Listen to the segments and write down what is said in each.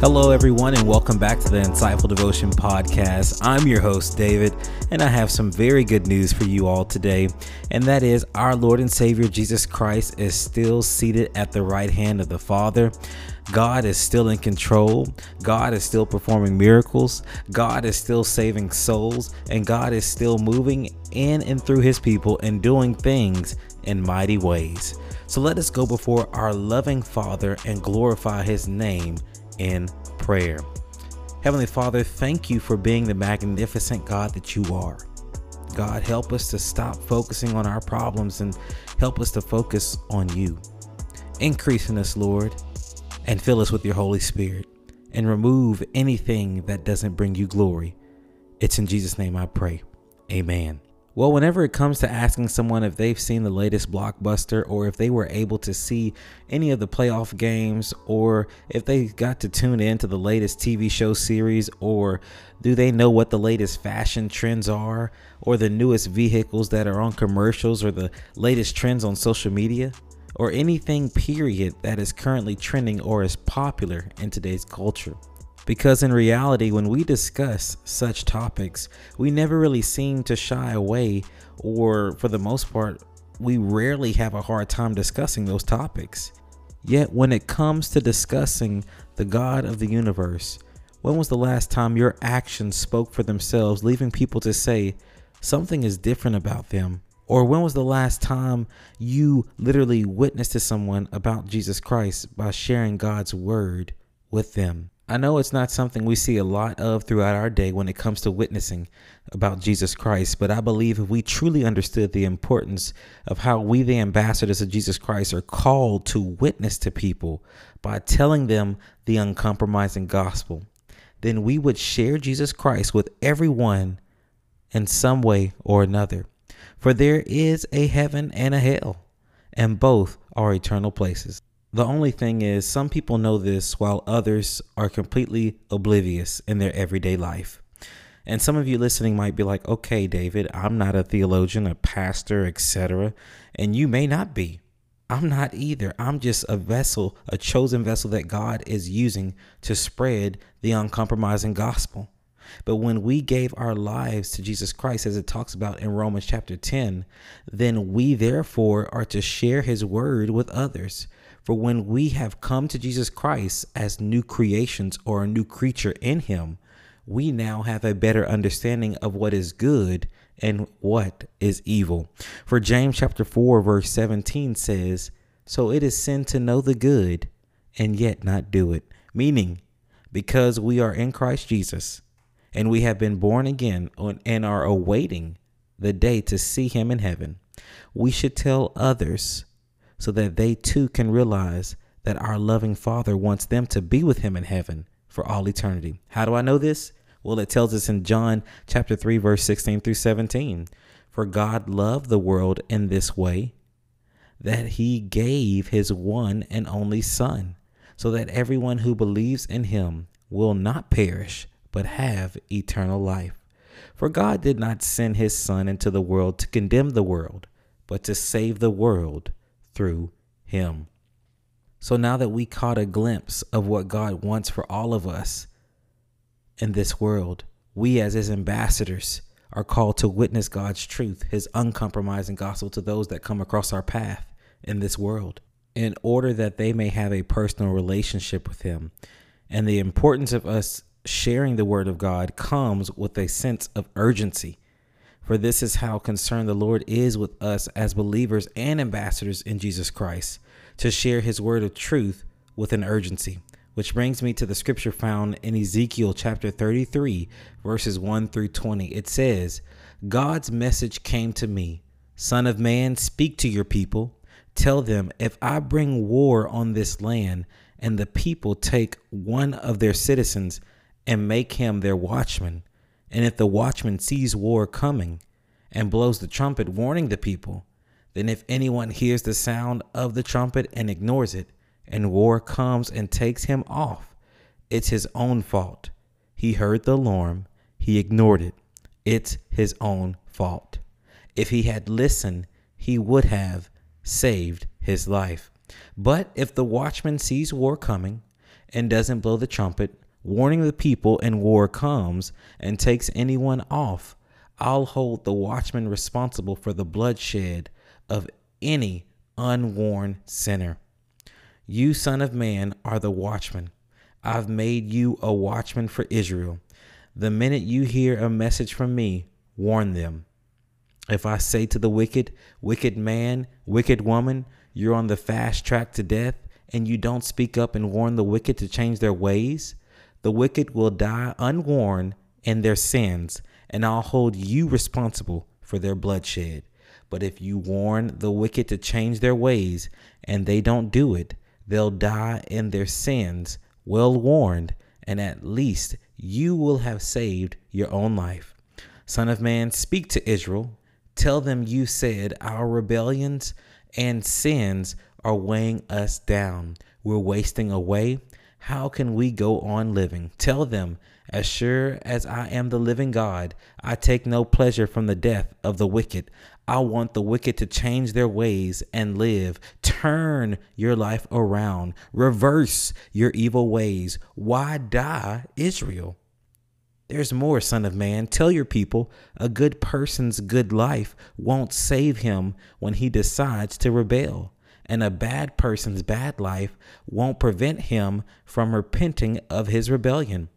Hello, everyone, and welcome back to the Insightful Devotion Podcast. I'm your host, David, and I have some very good news for you all today. And that is, our Lord and Savior Jesus Christ is still seated at the right hand of the Father. God is still in control. God is still performing miracles. God is still saving souls. And God is still moving in and through his people and doing things in mighty ways. So let us go before our loving Father and glorify his name in prayer. Heavenly Father, thank you for being the magnificent God that you are. God, help us to stop focusing on our problems and help us to focus on you. Increase in us, Lord, and fill us with your Holy Spirit and remove anything that doesn't bring you glory. It's in Jesus' name I pray. Amen. Well, whenever it comes to asking someone if they've seen the latest blockbuster or if they were able to see any of the playoff games or if they got to tune in to the latest TV show series or do they know what the latest fashion trends are or the newest vehicles that are on commercials or the latest trends on social media or anything period that is currently trending or is popular in today's culture. Because in reality, when we discuss such topics, we never really seem to shy away, or for the most part, we rarely have a hard time discussing those topics. Yet, when it comes to discussing the God of the universe, when was the last time your actions spoke for themselves, leaving people to say something is different about them? Or when was the last time you literally witnessed to someone about Jesus Christ by sharing God's word with them? I know it's not something we see a lot of throughout our day when it comes to witnessing about Jesus Christ, but I believe if we truly understood the importance of how we, the ambassadors of Jesus Christ, are called to witness to people by telling them the uncompromising gospel, then we would share Jesus Christ with everyone in some way or another. For there is a heaven and a hell, and both are eternal places. The only thing is, some people know this while others are completely oblivious in their everyday life. And some of you listening might be like, okay, David, I'm not a theologian, a pastor, etc. And you may not be. I'm not either. I'm just a vessel, a chosen vessel that God is using to spread the uncompromising gospel. But when we gave our lives to Jesus Christ, as it talks about in Romans chapter 10, then we therefore are to share his word with others. For when we have come to Jesus Christ as new creations or a new creature in Him, we now have a better understanding of what is good and what is evil. For James chapter 4, verse 17 says, So it is sin to know the good and yet not do it. Meaning, because we are in Christ Jesus and we have been born again and are awaiting the day to see Him in heaven, we should tell others so that they too can realize that our loving Father wants them to be with Him in heaven for all eternity. How do I know this? Well, it tells us in John chapter 3 verse 16 through 17. For God loved the world in this way that he gave his one and only son so that everyone who believes in him will not perish but have eternal life. For God did not send his son into the world to condemn the world, but to save the world through him. So now that we caught a glimpse of what God wants for all of us in this world, we as his ambassadors are called to witness God's truth, his uncompromising gospel to those that come across our path in this world, in order that they may have a personal relationship with him. And the importance of us sharing the word of God comes with a sense of urgency for this is how concerned the Lord is with us as believers and ambassadors in Jesus Christ, to share his word of truth with an urgency. Which brings me to the scripture found in Ezekiel chapter 33, verses 1 through 20. It says, God's message came to me Son of man, speak to your people. Tell them, if I bring war on this land, and the people take one of their citizens and make him their watchman, and if the watchman sees war coming and blows the trumpet warning the people, then if anyone hears the sound of the trumpet and ignores it, and war comes and takes him off, it's his own fault. He heard the alarm, he ignored it. It's his own fault. If he had listened, he would have saved his life. But if the watchman sees war coming and doesn't blow the trumpet, warning the people, and war comes and takes anyone off, I'll hold the watchman responsible for the bloodshed of any unwarned sinner. You, Son of Man, are the watchman. I've made you a watchman for Israel. The minute you hear a message from me, warn them. If I say to the wicked, wicked man, wicked woman, you're on the fast track to death, and you don't speak up and warn the wicked to change their ways, the wicked will die unwarned in their sins, and I'll hold you responsible for their bloodshed. But if you warn the wicked to change their ways and they don't do it, they'll die in their sins, well warned, and at least you will have saved your own life. Son of man, speak to Israel. Tell them you said our rebellions and sins are weighing us down. We're wasting away. How can we go on living? Tell them, as sure as I am the living God, I take no pleasure from the death of the wicked. I want the wicked to change their ways and live. Turn your life around. Reverse your evil ways. Why die, Israel? There's more, Son of Man. Tell your people a good person's good life won't save him when he decides to rebel, and a bad person's bad life won't prevent him from repenting of his rebellion.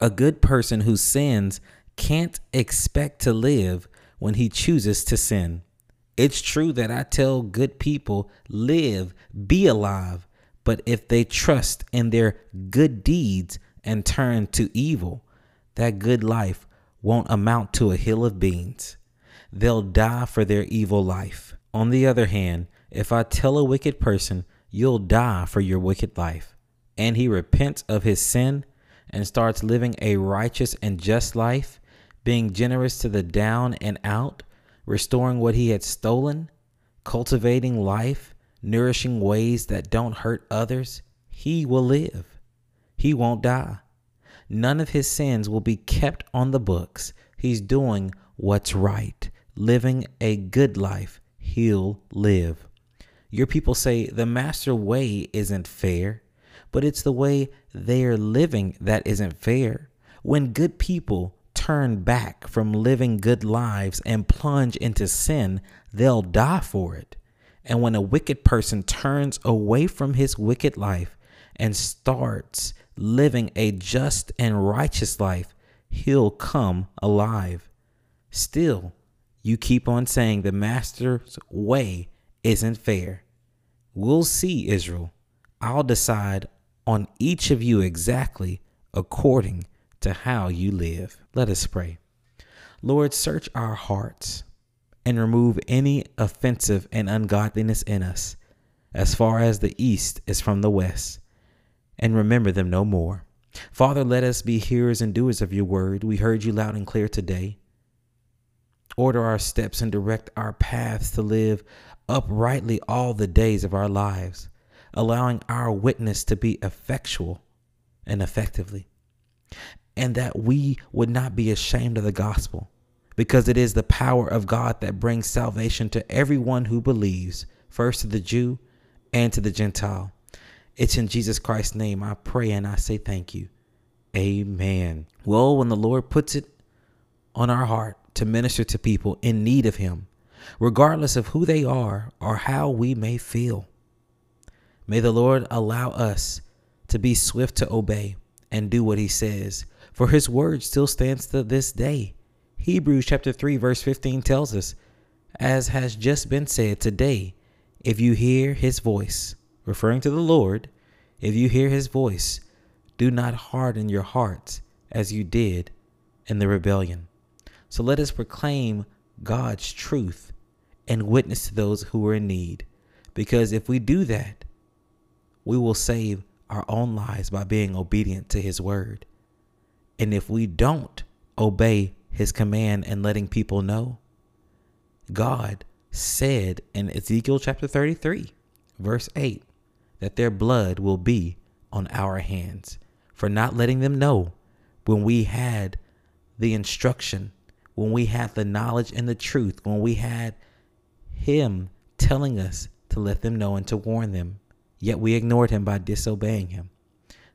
A good person who sins can't expect to live when he chooses to sin. It's true that I tell good people, live, be alive, but if they trust in their good deeds and turn to evil, that good life won't amount to a hill of beans. They'll die for their evil life. On the other hand, if I tell a wicked person, you'll die for your wicked life, and he repents of his sin and starts living a righteous and just life, being generous to the down and out, restoring what he had stolen, cultivating life, nourishing ways that don't hurt others, he will live. He won't die. None of his sins will be kept on the books. He's doing what's right, living a good life. He'll live. Your people say the master way isn't fair, but it's the way they're living that isn't fair. When good people turn back from living good lives and plunge into sin, they'll die for it. And when a wicked person turns away from his wicked life and starts living a just and righteous life, he'll come alive. Still, you keep on saying the master's way isn't fair. We'll see, Israel. I'll decide on each of you exactly according to how you live. Let us pray. Lord, search our hearts and remove any offensive and ungodliness in us, as far as the east is from the west, and remember them no more. Father, let us be hearers and doers of your word. We heard you loud and clear today. Order our steps and direct our paths to live uprightly all the days of our lives, allowing our witness to be effectual and effectively and that we would not be ashamed of the gospel, because it is the power of God that brings salvation to everyone who believes, first to the Jew and to the Gentile. It's in Jesus Christ's name I pray and I say thank you. Amen. Well, when the Lord puts it on our heart to minister to people in need of Him, regardless of who they are or how we may feel, may the Lord allow us to be swift to obey and do what He says for his word still stands to this day. Hebrews chapter 3 verse 15 tells us, as has just been said today, if you hear his voice, referring to the Lord, if you hear his voice, do not harden your hearts as you did in the rebellion. So let us proclaim God's truth and witness to those who are in need. Because if we do that, we will save our own lives by being obedient to his word. And if we don't obey his command and letting people know, God said in Ezekiel chapter 33, verse 8, that their blood will be on our hands for not letting them know when we had the instruction, when we had the knowledge and the truth, when we had Him telling us to let them know and to warn them, yet we ignored Him by disobeying Him.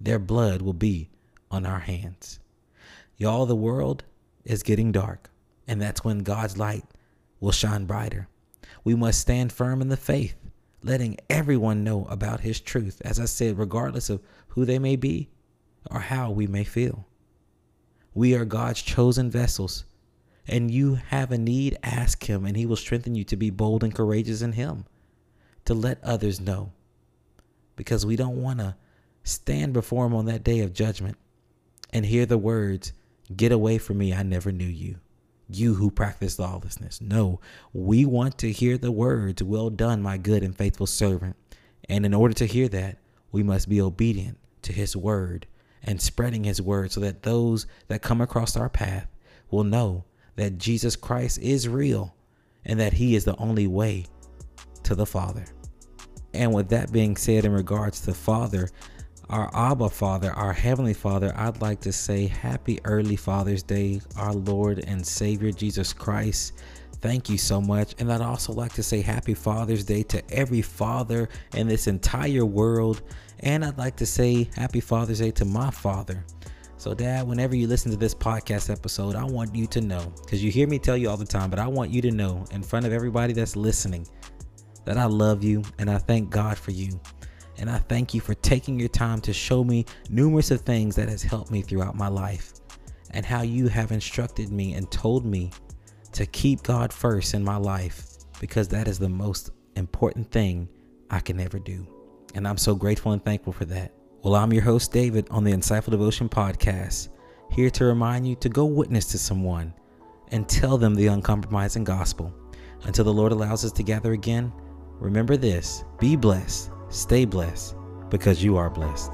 their blood will be on our hands. Y'all, the world is getting dark, and that's when God's light will shine brighter. We must stand firm in the faith, letting everyone know about His truth, as I said, regardless of who they may be or how we may feel. We are God's chosen vessels, and you have a need, ask Him, and He will strengthen you to be bold and courageous in Him, to let others know. Because we don't want to stand before Him on that day of judgment and hear the words, Get away from me, I never knew you. You who practice lawlessness. No, we want to hear the words, Well done, my good and faithful servant. And in order to hear that, we must be obedient to His word and spreading His word so that those that come across our path will know that Jesus Christ is real and that He is the only way to the Father. And with that being said, in regards to Father, our Abba Father, our Heavenly Father, I'd like to say happy early Father's Day, our Lord and Savior Jesus Christ. Thank you so much. And I'd also like to say happy Father's Day to every father in this entire world. And I'd like to say happy Father's Day to my father. So, Dad, whenever you listen to this podcast episode, I want you to know, because you hear me tell you all the time, but I want you to know in front of everybody that's listening that I love you and I thank God for you. And I thank you for taking your time to show me numerous of things that has helped me throughout my life and how you have instructed me and told me to keep God first in my life because that is the most important thing I can ever do. And I'm so grateful and thankful for that. Well, I'm your host, David, on the Insightful Devotion Podcast, here to remind you to go witness to someone and tell them the uncompromising gospel. Until the Lord allows us to gather again, remember this be blessed, stay blessed, because you are blessed.